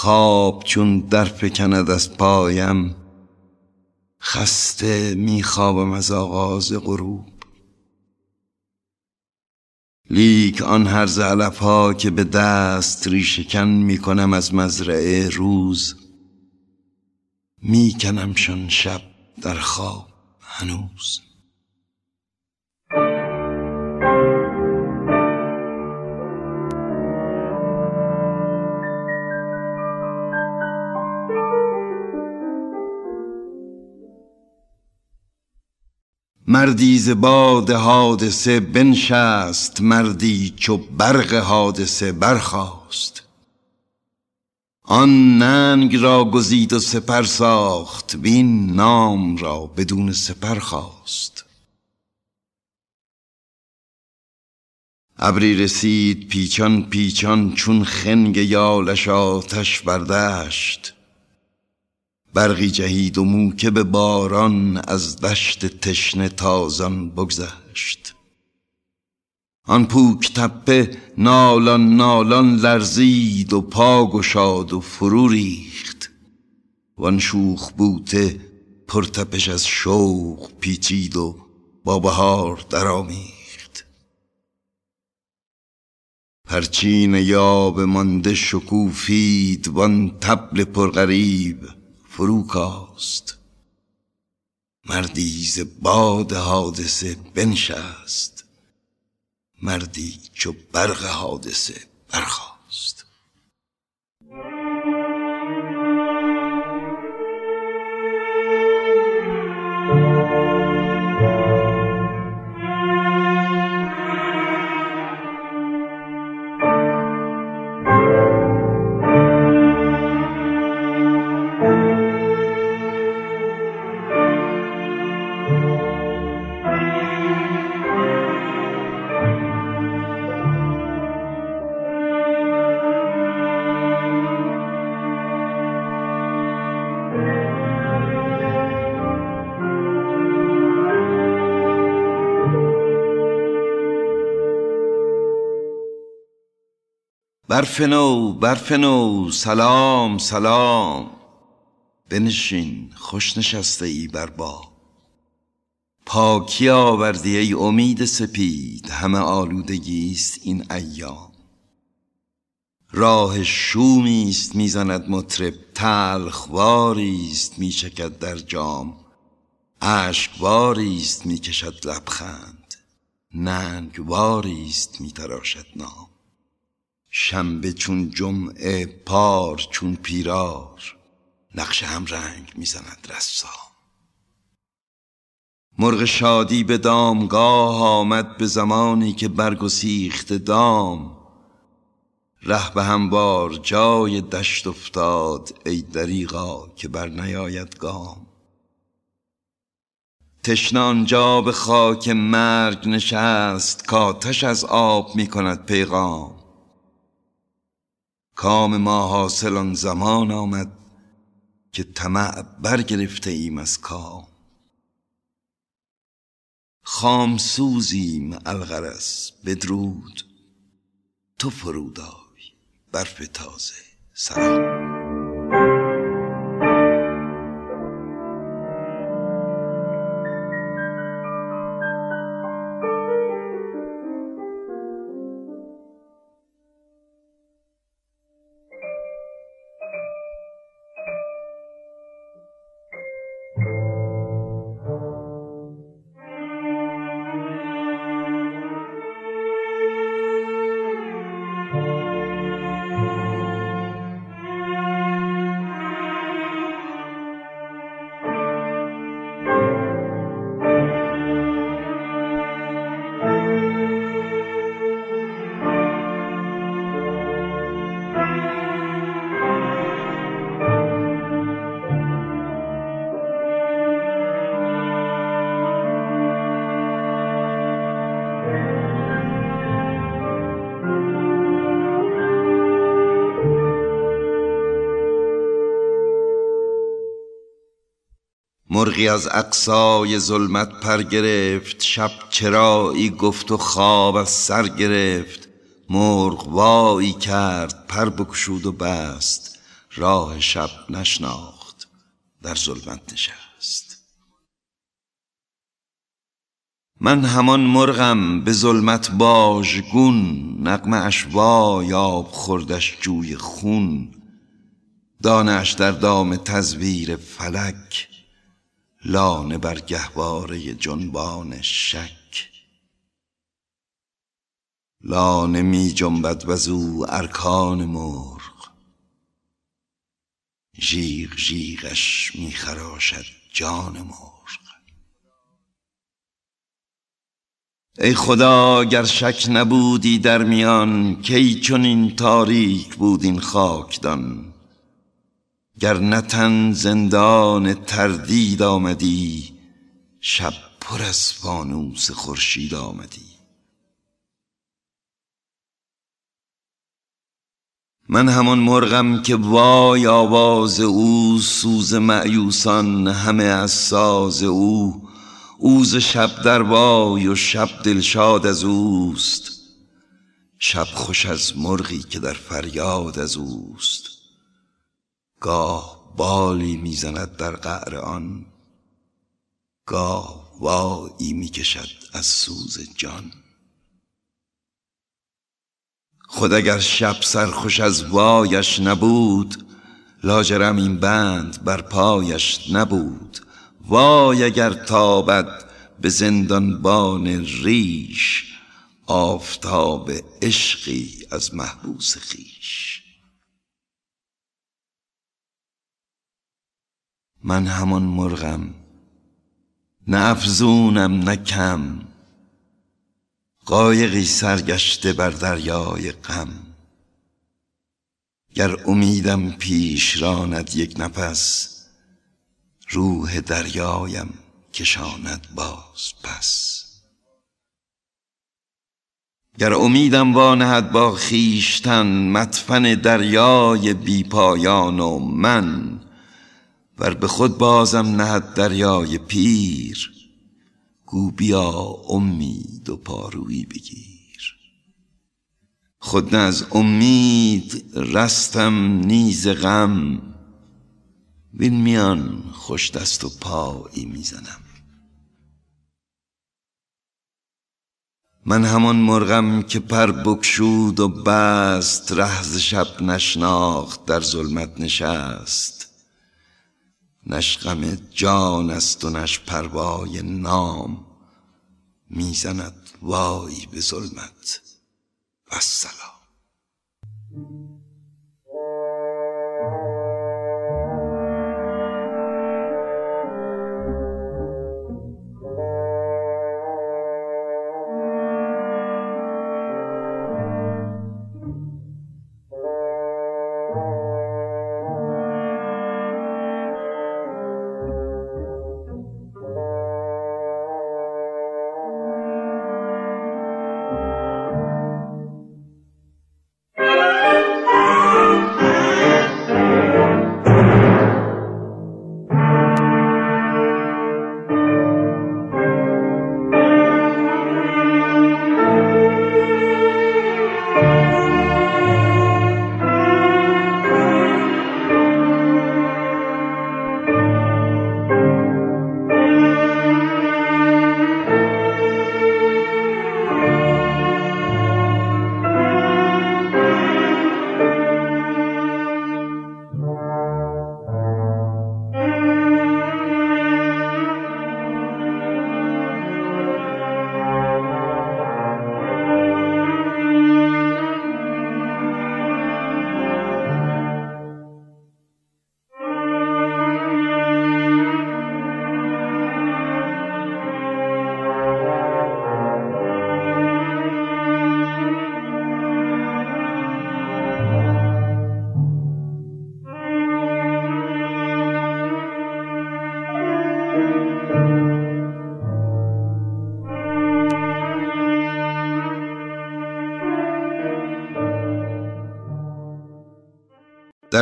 خواب چون در فکند از پایم خسته میخوابم از آغاز غروب. لیک آن هر علف ها که به دست ریشکن می‌کنم از مزرعه روز میکنمشان شب در خواب هنوز. مردی ز باد حادثه بنشست مردی چو برق حادثه برخاست. آن ننگ را گزید و سپر ساخت وین نام را بدون سپر خواست. ابری رسید پیچان پیچان چون خنگ یالش آتش بردشت برقی جهید و موکب باران از دشت تشنه تازان بگذشت. آن پوک تپه نالان نالان لرزید و پا گشاد و فرو ریخت. وان شوخ بوته پرتپش از شوق پیچید و با بهار درآمیخت. پرچین یاب مانده شکوفید وان طبل پرغریب فرو کاست. مردی ز باد حادثه بنشست. مردی چو برق حادثه برخاست. برف نو برف نو سلام سلام. بنشین خوش نشسته ای بر با پاکی آوردی ای امید سپید همه آلودگی است این ایام. راه شومی است می‌زند مطرب تلخواری است میچکد در جام. اشکواری است می‌کشد لبخند ننگواری است میتراشد نام. شنبه چون جمعه پار چون پیرار. نقش هم رنگ می‌زند رسام. مرغ شادی به دامگاه آمد به زمانی که برگسیخت دام. ره به هموار جای دشت افتاد ای دریغا که بر نیاید گام. تشنه آنجا به خاک مرگ نشست کاتش از آب می کند پیغام. کام ما حاصل آن زمان آمد که طمع برگرفته ایم از کام. خام سوزیم الغرس بدرود تو فرودای برف تازه سلام. مرغی از اقصای ظلمت پر گرفت شب چرایی گفت و خواب از سر گرفت. مرغ وایی کرد پر بکشود و بست. راه شب نشناخت در ظلمت نشست. من همان مرغم به ظلمت گون. نقمه اش یاب خوردش جوی خون. دانش در دام تزویر فلک. لانه بر گهواره جنبان شک. لانه می جنبد وزو ارکان مرغ. ژیغ ژیغش می خراشد جان مرغ. ای خدا گر شک نبودی در میان کی چنین تاریک بود این خاکدان؟ گر نتن زندان تردید آمدی شب پر از فانوس خورشید آمدی. من همان مرغم که وای آواز او سوز معیوسان همه از ساز او. اوز شب در وای و شب دلشاد از اوست. شب خوش از مرغی که در فریاد از اوست. گاه بالی می‌زند در قعر آن گاه وایی می‌کشد از سوز جان. خود اگر شب سرخوش از وایش نبود لاجرم این بند بر پایش نبود. وای اگر تابد به زندانبان ریش آفتاب عشقی از محبوس خیش من همان مرغم نه افزونم نه کم قایقی سرگشته بر دریای غم. گر امیدم پیش راند یک نفس روح دریایم کشاند باز پس. گر امیدم وانهد با خیشتن مدفن دریای بی پایان و من ور به خود بازم نهد دریای پیر گو بیا امید و پارویی بگیر. خود نه از امید رستم نیز غم وین میان خوش دست و پایی می‌زنم. من همان مرغم که پر بکشود و بست رهز شب نشناخت در ظلمت نشست. نش غم جان است و نش پروای نام می‌زند وای به ظلمت و سلام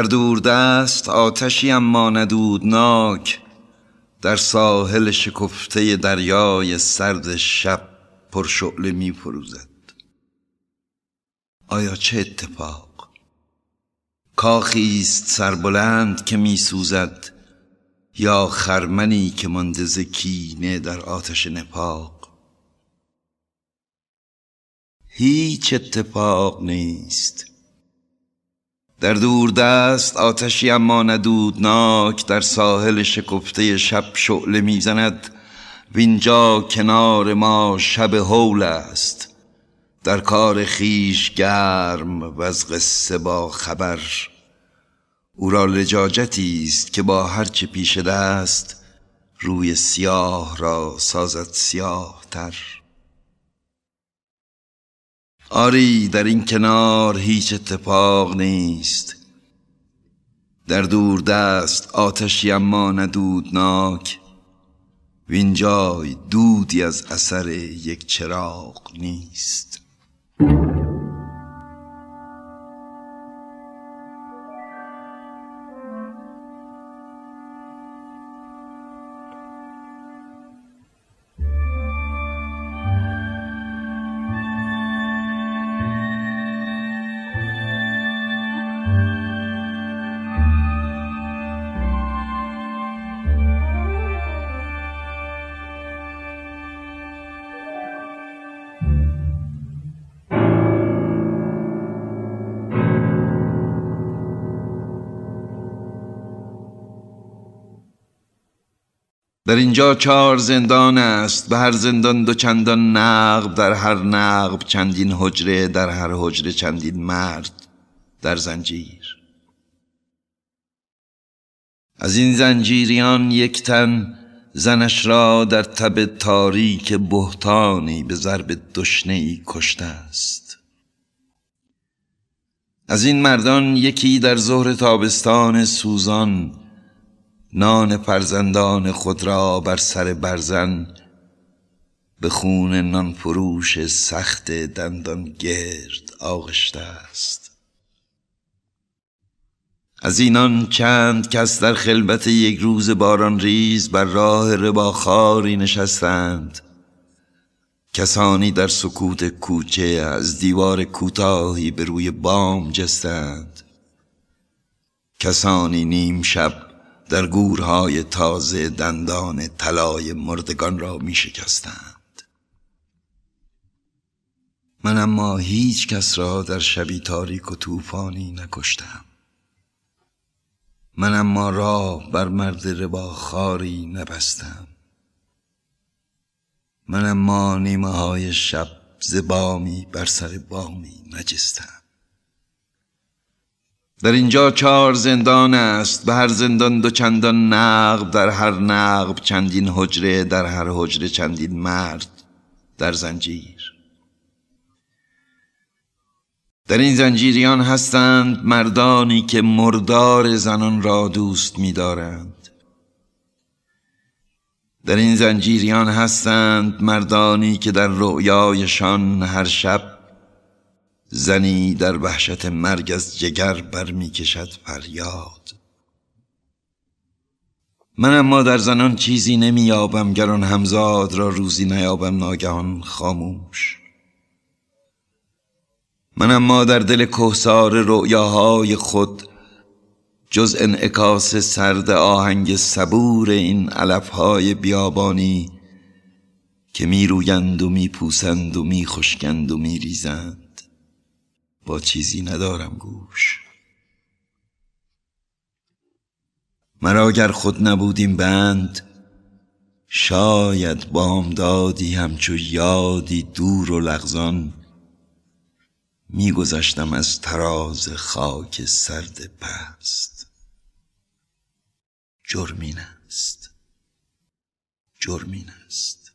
در دست آتشی اما ندودناک در ساحل شکفته دریای سرد شب پرشعله می آیا چه اتفاق؟ کاخیست سربلند که می سوزد یا خرمنی که مانده کینه در آتش نپاق هیچ اتفاق نیست. در دور دست آتشی اما ندودناک در ساحل شکفته شب شعله می‌زند. وینجا کنار ما شب هول است. در کار خیش گرم و از قصه با خبر. او را لجاجتی است که با هرچه پیش دست روی سیاه را سازد سیاه تر آری در این کنار هیچ اتفاق نیست. در دور دست آتشی اما ندودناک وینجای دودی از اثر یک چراغ نیست. در اینجا چهار زندان است به هر زندان دو چندان نقب در هر نقب چندین حجره در هر حجره چندین مرد در زنجیر. از این زنجیریان یک تن زنش را در تب تاریک بهتانی به ضرب دشنه ای کشته است. از این مردان یکی در ظهر تابستان سوزان نان فرزندان خود را بر سر برزن به خون نان فروش سخت دندان گرد آغشته است. از اینان چند کس در خلبت یک روز باران ریز بر راه رباخاری نشستند. کسانی در سکوت کوچه از دیوار کوتاهی به روی بام جستند. کسانی نیم شب در گورهای تازه دندان طلای مردگان را می شکستند. من اما هیچ کس را در شبی تاریک و طوفانی نکشتم. من اما راه بر مرد ربا خاری نبستم. من اما نیمه های شب زبامی بر سر بامی نجستم. در اینجا چهار زندان است به هر زندان دو چندان نقب در هر نقب چندین حجره در هر حجره چندین مرد در زنجیر. در این زنجیریان هستند مردانی که مردار زنان را دوست می‌دارند. در این زنجیریان هستند مردانی که در رؤیایشان هر شب زنی در وحشت مرگ از جگر برمی کشد فریاد. من اما در زنان چیزی نمییابم گران همزاد را روزی نیابم ناگهان خاموش. من اما در دل کوسار رؤیاهای خود جز انعکاس سرد آهنگ صبور این علفهای بیابانی که می رویند و می پوسند و می خشکند و می ریزند با چیزی ندارم گوش. مرا گر خود نبودیم بند شاید بامدادی همچو یادی دور و لغزان میگذشتم از تراز خاک سرد پست. جرمین است. جرمین است.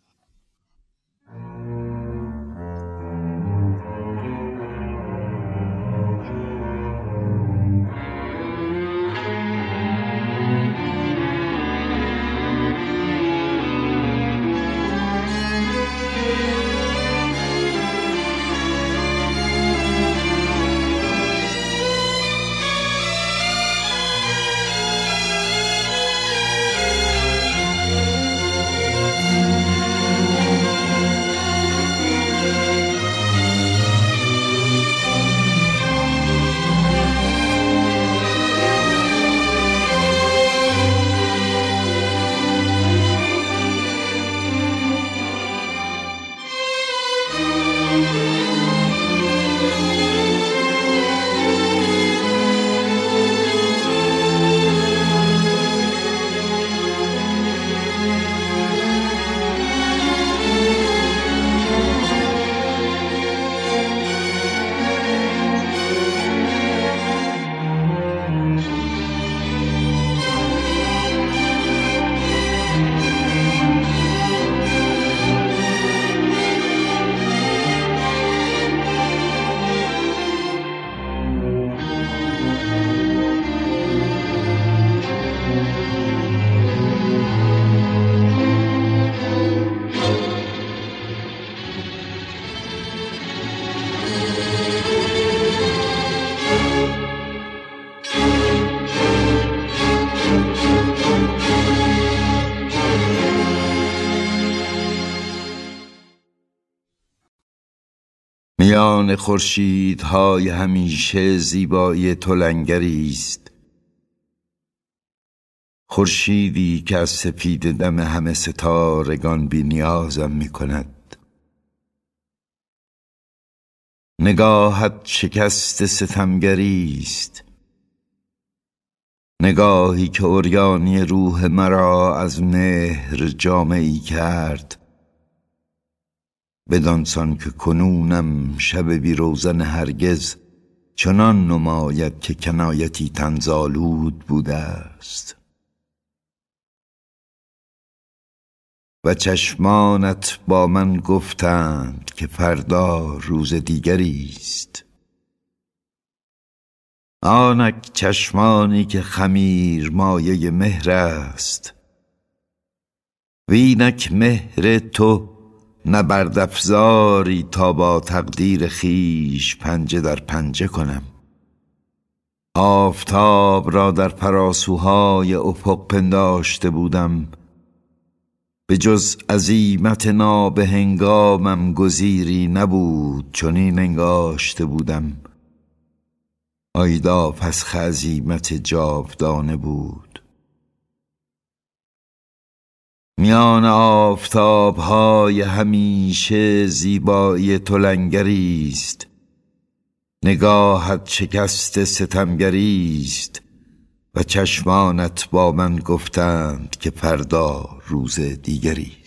چشمان خورشیدهای همیشه زیبایی تلنگری است. خورشیدی که از سپید دم همه ستارگان بی نیازم می کند نگاهت شکست ستمگری است. نگاهی که اوریانی روح مرا از مهر جامعی کرد بدانسان که کنونم شب بی روزن هرگز چنان نماید که کنایتی تنزالود بوده است. و چشمانت با من گفتند که فردا روز دیگری است. آنک چشمانی که خمیر مایه مهر است وینک مهر تو نبردفزاری تا با تقدیر خیش پنجه در پنجه کنم. آفتاب را در پراسوهای افق پنداشته بودم. به جز عزیمت نابه هنگامم گزیری نبود چنین انگاشته بودم. آیدا پس خزیمت جاودانه بود. میان آفتاب های همیشه زیبایی تلنگری است. نگاهت شکست ستمگری است و چشمانت با من گفتند که فردا روز دیگری.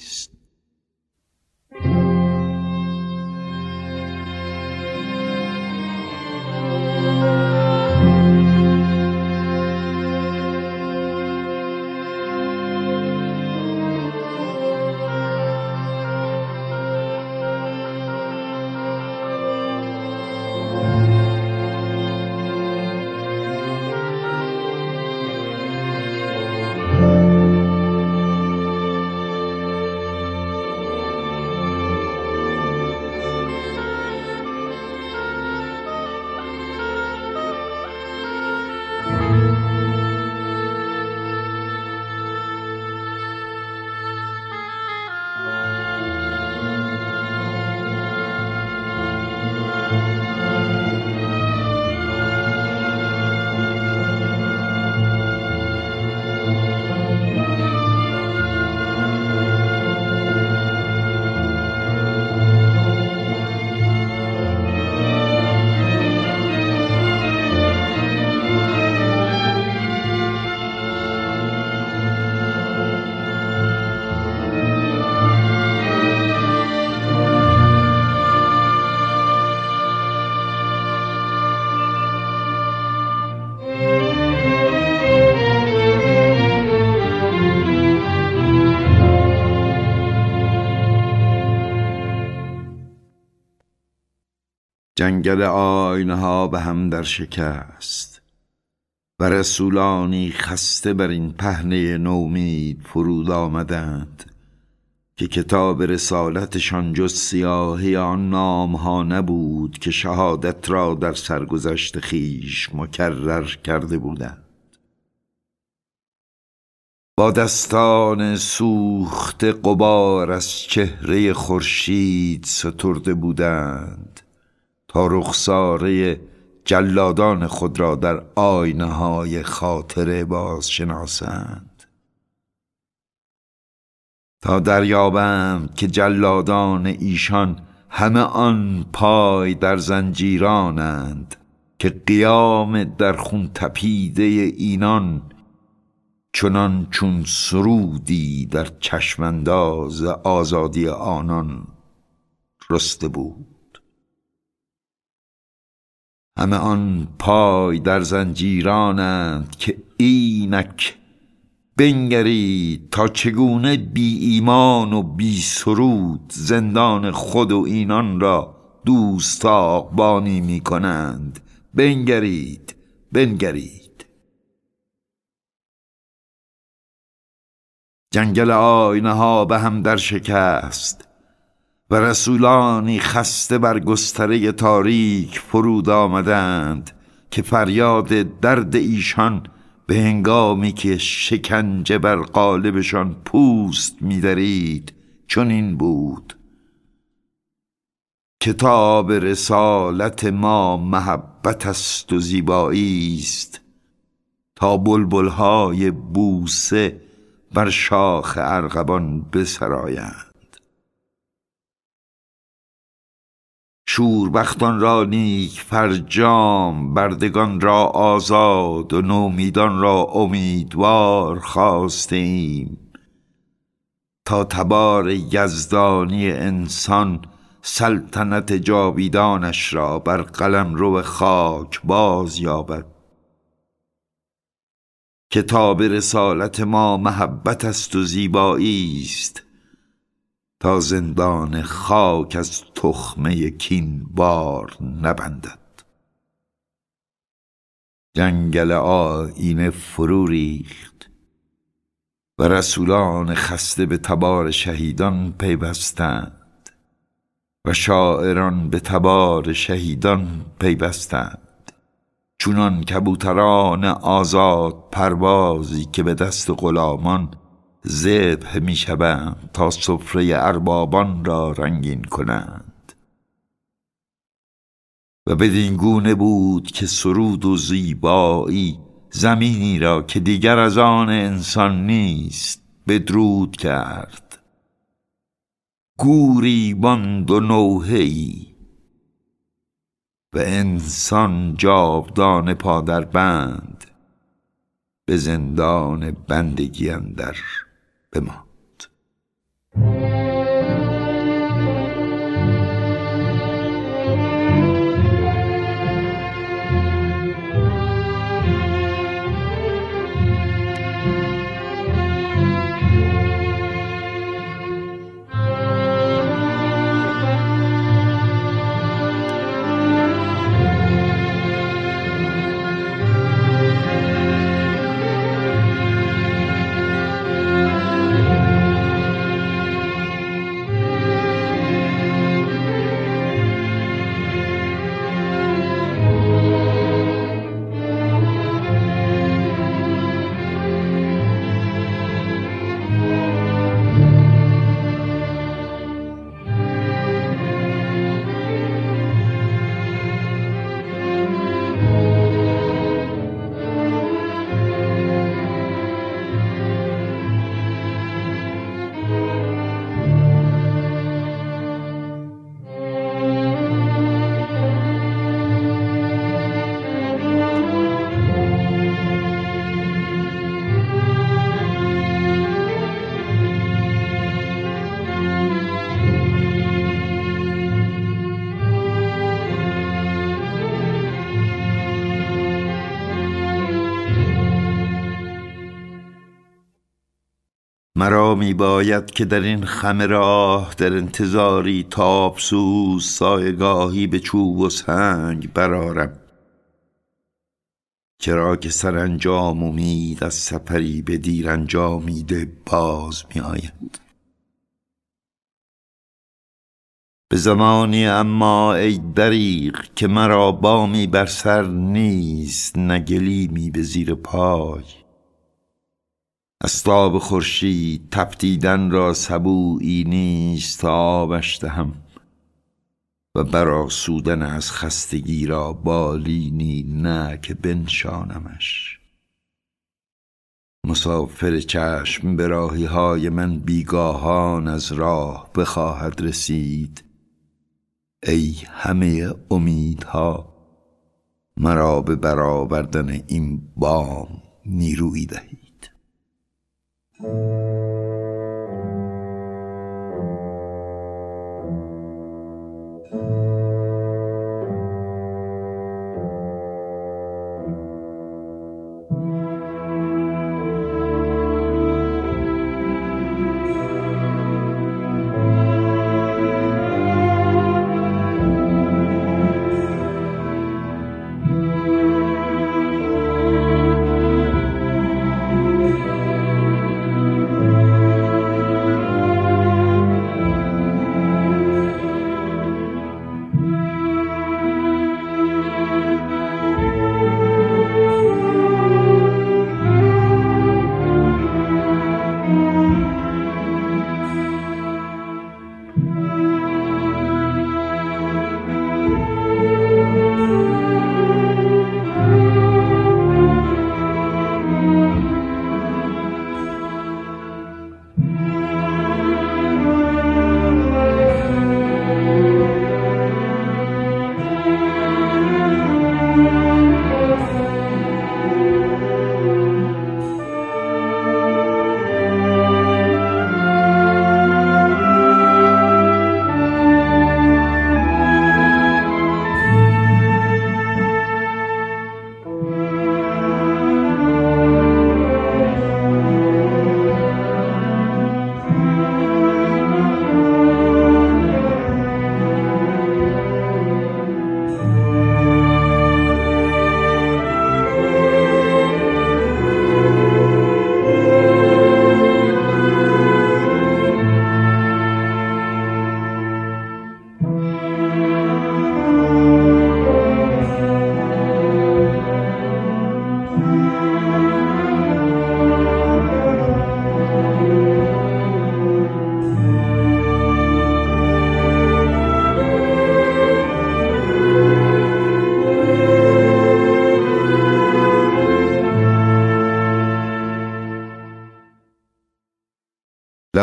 جنگل آینه ها به هم در شکست و رسولانی خسته بر این پهنه نومید فرود آمدند که کتاب رسالتشان جز سیاهی آن نام ها نبود که شهادت را در سرگذشت خیش مکرر کرده بودند. با دستان سوخت قبار از چهره خورشید سترده بودند. رخساره جلادان خود را در آینه های خاطره باز شناسند تا دریابند که جلادان ایشان همه آن پای در زنجیرانند که قیام در خون تپیده اینان چنان چون سرودی در چشمنداز آزادی آنان رسته بود. همه آن پای در زنجیرانند که اینک بنگرید تا چگونه بی ایمان و بی سرود زندان خود و اینان را بانی می کنند. بنگرید بنگرید. جنگل آینه ها به هم در شکست. و رسولانی خسته بر گستره تاریک فرود آمدند که فریاد درد ایشان به هنگامی که شکنجه بر قالبشان پوست میدرید چون این بود. کتاب رسالت ما محبت است و زیبایی است. تا بلبلهای بوسه بر شاخ ارغبان بسرایند. شوربختان را نیک فرجام بردگان را آزاد و نومیدان را امیدوار خواستیم. تا تبار یزدانی انسان سلطنت جاویدانش را بر قلم رو خاک باز یابد. کتاب رسالت ما محبت است و زیبایی است. تا زندان خاک از تخمه کین بار نبندد. جنگل آینه فرو ریخت و رسولان خسته به تبار شهیدان پیوستند و شاعران به تبار شهیدان پیوستند. چونان کبوتران آزاد پروازی که به دست غلامان ذبح می شوند تا سفره اربابان را رنگین کنند. و بدین گونه بود که سرود و زیبایی زمینی را که دیگر از آن انسان نیست بدرود کرد. گوری باند و نوحه‌ای و انسان جاودان پادر بند به زندان بندگی اندر bemalt. می باید که در این خم راه در انتظاری تابسوز سایگاهی به چوب و سنگ برارم چرا که سرانجام امید از سفری به دیر انجامیده باز می آید به زمانی اما ای دریغ که مرا بامی بر سر نیست نگلیمی به زیر پای. استاب خورشید تپتیدن را سبویی نیست تا آبش دهم و برآسودن از خستگی را بالینی نه که بنشانمش. مسافر چشم به راهی های من بیگاهان از راه بخواهد رسید. ای همه امیدها مرا به برآوردن این بام نیرویی دهید. Música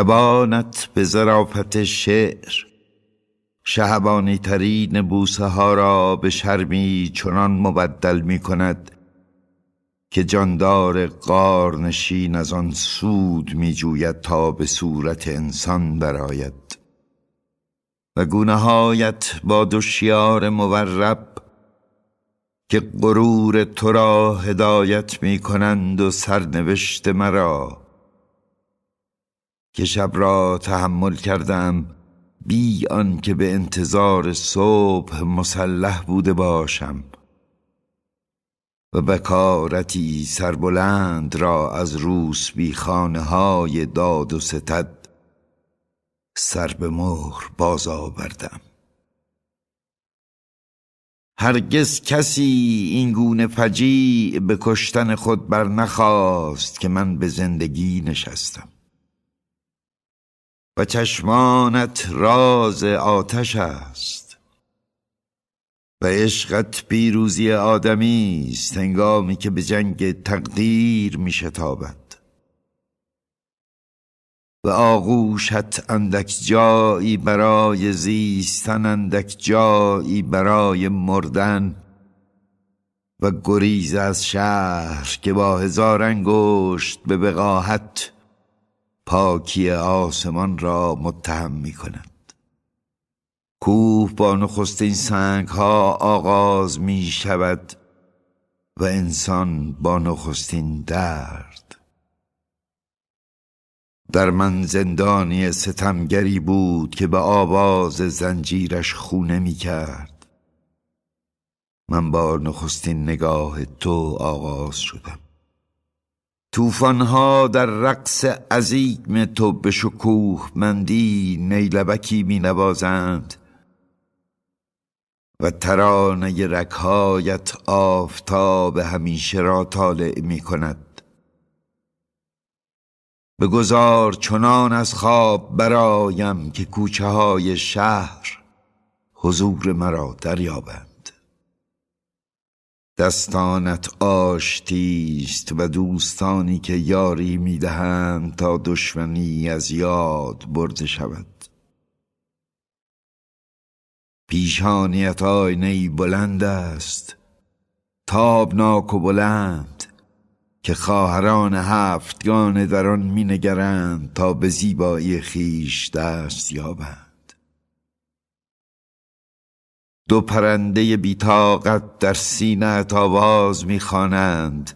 لبانت به ظرافت شعر. شهبانی ترین بوسه ها را به شرمی چنان مبدل می کند که جاندار قارنشین از آن سود می جوید تا به صورت انسان براید و گونه هایت با دوشیار مورب که غرور تو را هدایت می کنند و سرنوشت مرا. که شب را تحمل کردم بی آن که به انتظار صبح مسلح بوده باشم. و بکارتی سربلند را از روس بی خانه های داد و ستد سر به مهر باز آوردم. هرگز کسی این گونه فجیع به کشتن خود بر نخواست که من به زندگی نشستم. و چشمانت راز آتش است. و عشقت پیروزی آدمی است هنگامی که به جنگ تقدیر می شتابد. و آغوشت اندک جایی برای زیستن اندک جایی برای مردن. و گریز از شهر که با هزار انگشت به بقاحت پاکی آسمان را متهم می کند کوه با نخستین سنگ ها آغاز می شود و انسان با نخستین درد. در من زندانی ستمگری بود که به آواز زنجیرش خونه می کرد من با نخستین نگاه تو آغاز شدم. توفانها در رقص عظیم تو به شکوه مندی نیلبکی می نوازند و ترانه رکهایت آفتاب همیشه را طالع می کند بگذار چنان از خواب برایم که کوچه های شهر حضور مرا دریابند. دستانت آشتیست و دوستانی که یاری می‌دهند تا دشمنی از یاد برده شود. پیشانیت آینه بلند است تابناک و بلند که خواهران هفتگان در آن مینگرند تا به زیبایی خیش دست یابند. دو پرنده بیتاقت در سینه آواز می‌خوانند.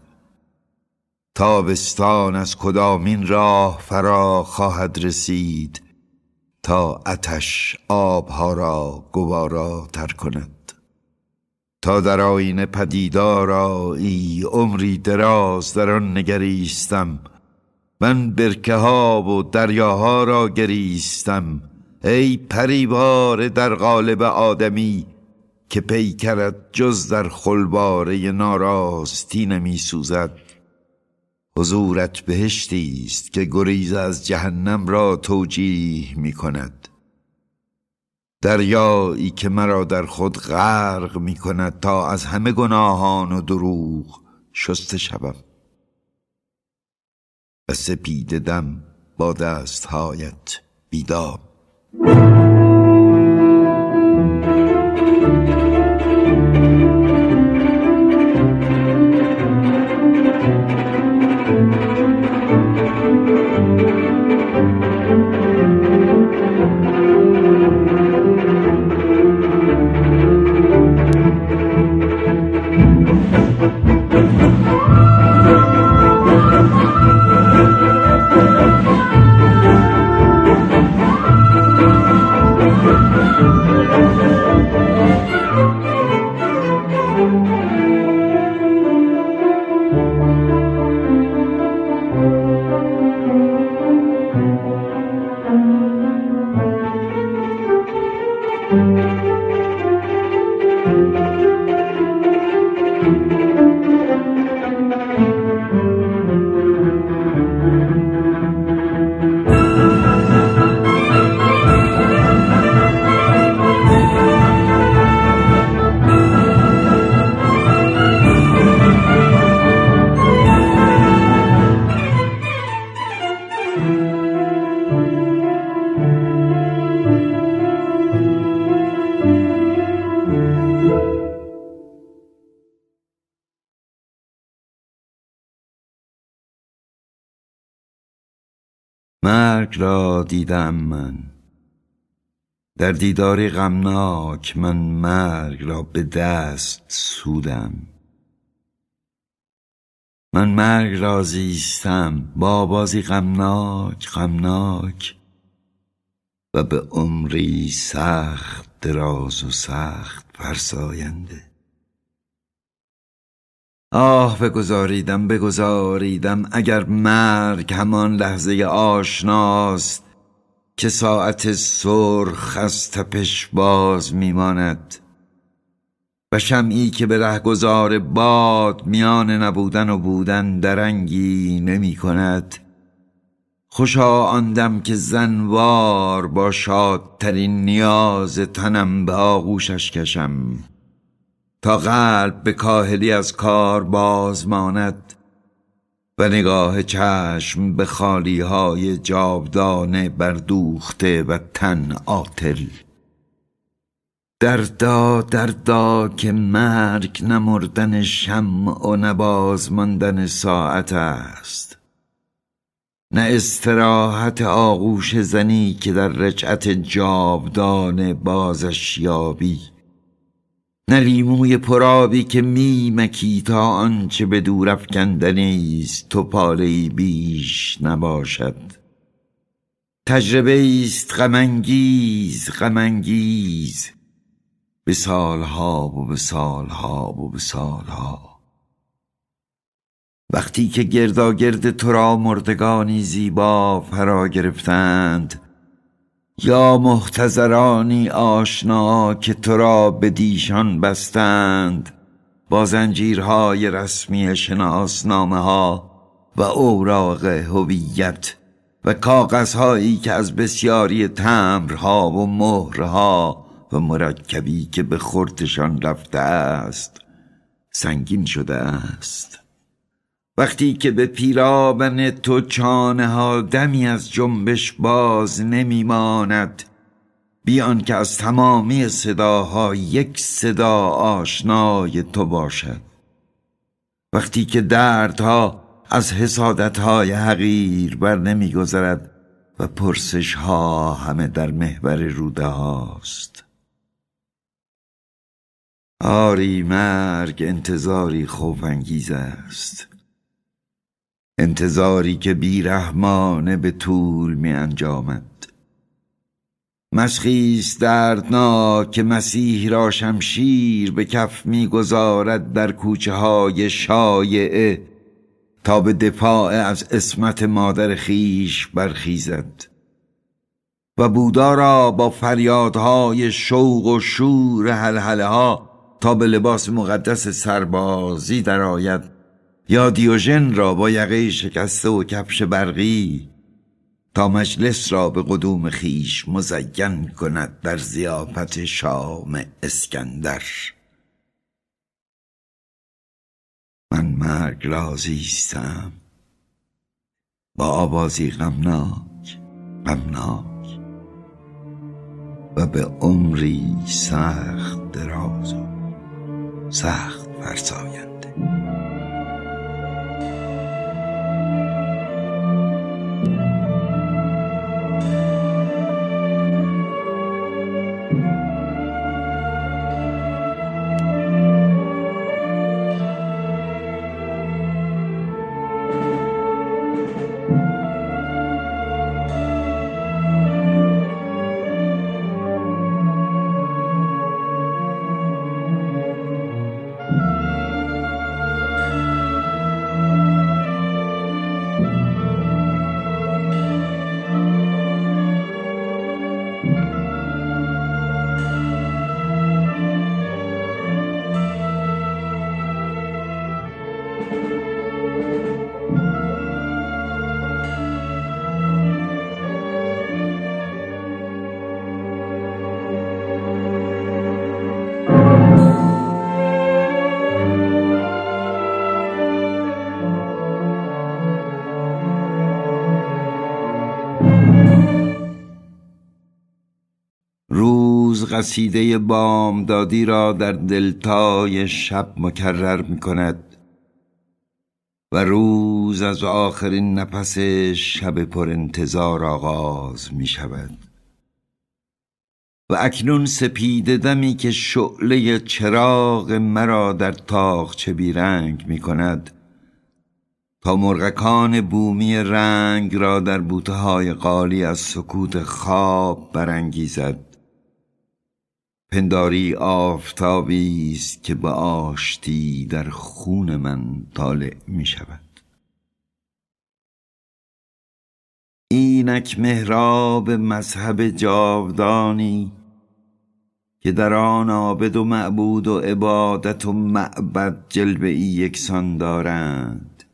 تابستان از کدامین راه فرا خواهد رسید تا اتش آبها را گوارا تر کند. تا در آینه پدیدارا ای عمری دراز در آن نگریستم. من برکه ها و دریاها را گریستم. ای پریوار در قالب آدمی که پیکرت جز در خلباره ناراستی نمی سوزد. حضورت بهشتی است که گریز از جهنم را توجیه می کند. دریایی که مرا در خود غرق می کند تا از همه گناهان و دروغ شسته شوم. و سپید دم با دستهایت بیدار دیدم من. در دیداری غمناک من مرگ را به دست سودم. من مرگ را زیستم با بازی غمناک غمناک و به عمری سخت دراز و سخت فرساینده. آه بگذاریدم بگذاریدم اگر مرگ همان لحظه آشناست که ساعت سرخ از تپش باز میماند و شمعی که به رهگذار باد میان نبودن و بودن درنگی نمی کند خوشا آندم که زنوار با شادترین نیاز تنم به آغوشش کشم تا قلب به کاهلی از کار باز ماند. و نگاه چشم به خالی های جاودانه بردوخته و تن آتل دردا دردا که مرگ نمردن شمع و نباز ماندن ساعت است. نه استراحت آغوش زنی که در رجعت جاودانه بازش یابی. نه لیموی پرابی که میمکی تا آنچه به دور افکندنی است تو پاله بیش نباشد. تجربه است غمانگیز غمانگیز. به سالها و به سالها و به سالها. وقتی که گرداگرد تو را مردگانی زیبا فرا گرفتند یا محتضرانی آشنا که تو را به دیشان بستند با زنجیرهای رسمی شناسنامه ها و اوراق هویت و کاغذهایی که از بسیاری تمرها و مهرها و مرکبی که به خورتشان رفته است سنگین شده است. وقتی که به پیرابن تو چانه ها دمی از جنبش باز نمیماند بیان که از تمامی صداها یک صدا آشنای تو باشد. وقتی که دردها از حسادتهای حقیر بر نمیگذرد و پرسش ها همه در محور روده هاست. آری مرگ انتظاری خوفانگیز است. انتظاری که بیرحمانه به طول می انجامد. مسخیست دردناک که مسیح را شمشیر به کف می‌گذارد در کوچه های شایعه تا به دفاع از اسمت مادر خیش برخیزد. و بودا را با فریادهای شوق و شور حلحله ها تا به لباس مقدس سربازی درآید. یا دیوژن را با یقه شکسته و کفش برقی تا مجلس را به قدوم خیش مزین کند در زیافت شام اسکندر. من مرگ را زیستم با آوازی غمناک غمناک. و به عمری سخت دراز و سخت فرساینده. قصیده بامدادی را در دلتای شب مکرر می کند و روز از آخرین نفس شب پر انتظار آغاز می شود و اکنون سپید دمی که شعله چراغ مرا در تاخچه بیرنگ می کند تا مرغکان بومی رنگ را در بوته های قالی از سکوت خواب برانگیزد. پنداری آفتابی است که به آشتی در خون من طالع می شود. اینک محراب مذهب جاودانی که در آن عابد و معبود و عبادت و معبد جلوه ای یکسان دارند.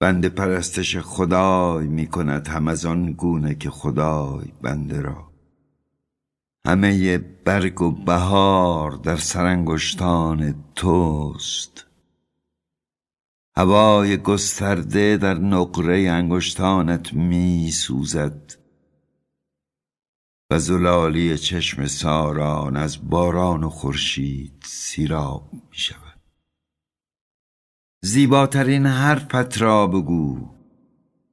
بنده پرستش خدای می کند هم از آن گونه که خدای بنده را. همه برگ و بهار در سرانگشتان توست. هوای گسترده در نقره انگشتانت می سوزد و زلالی چشم ساران از باران و خورشید سیراب می شود زیباترین حرفت را بگو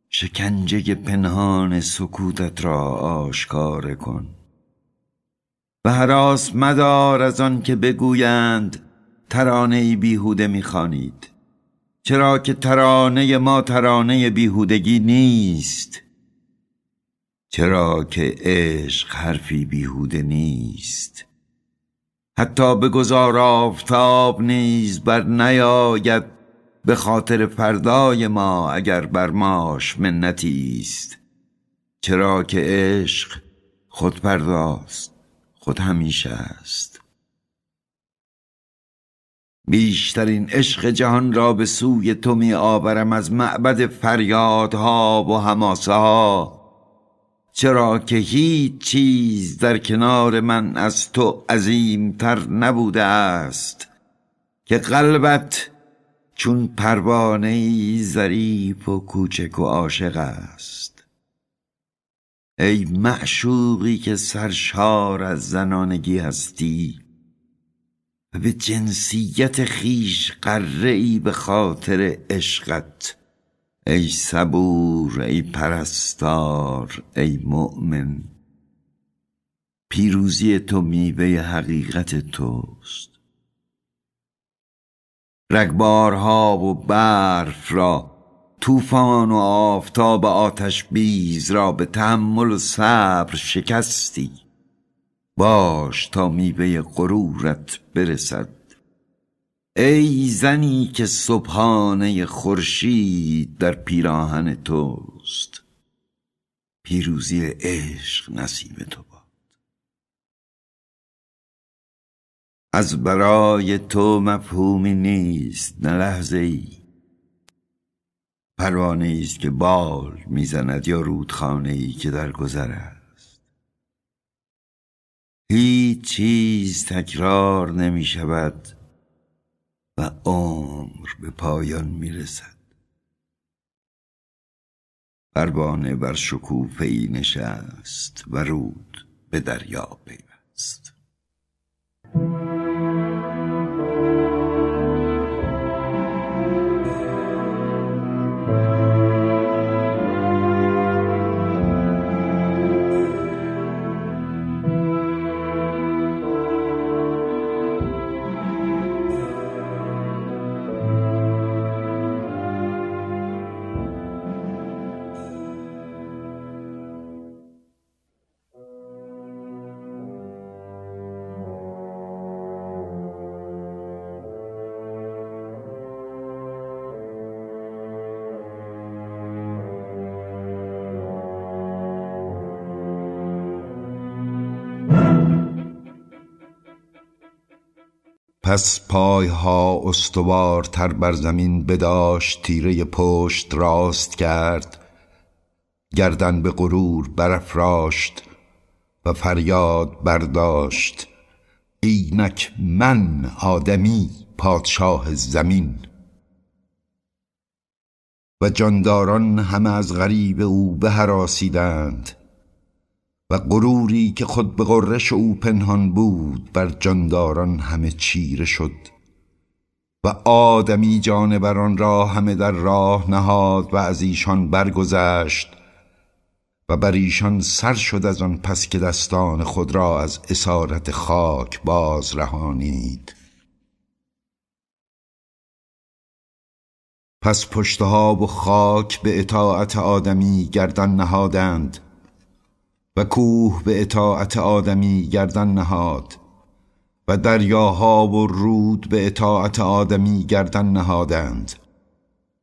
شکنجه پنهان سکوتت را آشکار کن. و حراس مدار از آن که بگویند ترانه بیهوده می‌خوانید. چرا که ترانه ما ترانه بیهودگی نیست. چرا که عشق حرفی بیهوده نیست. حتی به گذار آفتاب نیز بر نیاید به خاطر فردای ما اگر بر ماش منتی است. چرا که عشق خود پرداست خود همیشه است. بیشترین عشق جهان را به سوی تو می آورم از معبد فریادها و هماسه ها چرا که هیچ چیز در کنار من از تو عظیمتر نبوده است که قلبت چون پروانه ای ظریف و کوچک و عاشق است. ای معشوقی که سرشار از زنانگی هستی و به جنسیت خیش قره ای به خاطر عشقت ای صبور ای پرستار ای مؤمن. پیروزی تو میوه حقیقت توست. رگبارها و برف را طوفان و آفتاب آتش بیز را به تحمل و صبر شکستی. باش تا میوه غرورت برسد. ای زنی که صبحانه خورشید در پیراهن توست. پیروزی عشق نصیب تو باد. از برای تو مفهومی نیست نه لحظه ای پروانه است که بال می‌زند یا رودخانه ای که در گذر است. هیچ چیز تکرار نمی شود و عمر به پایان می رسد. پروانه بر شکوفه ای نشست و رود به دریا پیوست. پس پایها استوارتر بر زمین بداشت تیره پشت راست کرد. گردن به غرور برافراشت و فریاد برداشت. اینک من آدمی پادشاه زمین. و جانداران همه از غریب او بهراسیدند و غروری که خود به غرش او پنهان بود بر جانداران همه چیره شد و آدمی جانوران را همه در راه نهاد و از ایشان برگذشت و بر ایشان سر شد از آن پس که دستان خود را از اسارت خاک باز رهانید. پس پشتها و خاک به اطاعت آدمی گردن نهادند و کوه به اطاعت آدمی گردن نهاد و دریاها و رود به اطاعت آدمی گردن نهادند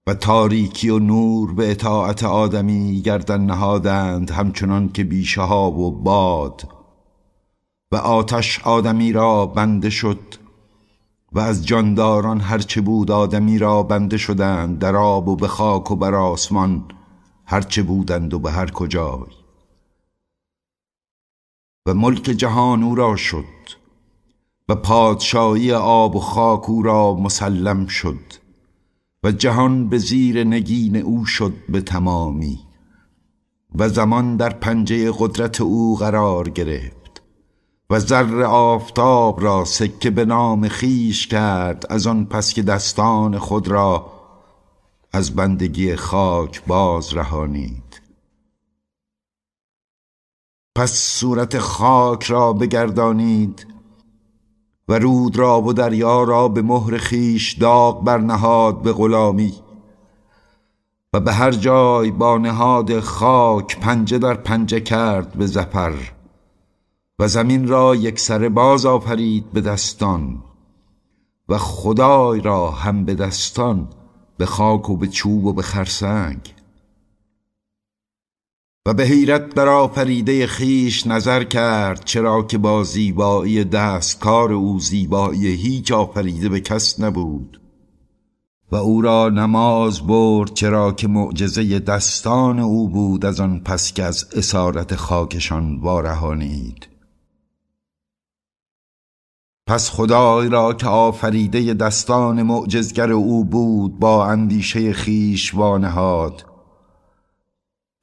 و تاریکی و نور به اطاعت آدمی گردن نهادند همچنان که بیشه ها و باد و آتش آدمی را بنده شد و از جانداران هرچه بود آدمی را بنده شدند در آب و به خاک و بر آسمان هرچه بودند و به هر کجای. و ملک جهان او را شد و پادشاهی آب و خاک او را مسلم شد و جهان به زیر نگین او شد به تمامی و زمان در پنجه قدرت او قرار گرفت و زر آفتاب را سکه به نام خیش کرد از آن پس که دستان خود را از بندگی خاک باز رهانید پس صورت خاک را بگردانید و رود را و دریا را به مهر خیش داغ برنهاد به غلامی و به هر جای با نهاد خاک پنجه در پنجه کرد به زپر و زمین را یک سر باز آفرید به دستان و خدای را هم به دستان به خاک و به چوب و به خرسنگ و به حیرت در آفریده خیش نظر کرد چرا که با زیبایی دست کار او زیبایی هیچ آفریده به کس نبود. و او را نماز برد چرا که معجزه دستان او بود از آن پس که از اسارت خاکشان وارهانید. پس خدای را که آفریده دستان معجزگر او بود با اندیشه خیش وانهاد.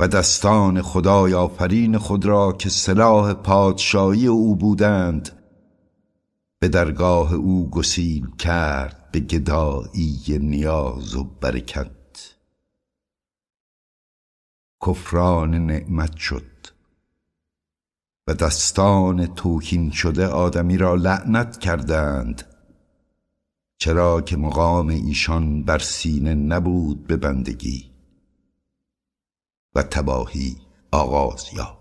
و دستان خدای آفرین خود را که سلاح پادشاهی او بودند به درگاه او گسیل کرد به گدایی نیاز و برکت. کفران نعمت شد و دستان توهین شده آدمی را لعنت کردند چرا که مقام ایشان بر سینه نبود به بندگی. و تباهی آغاز یافت.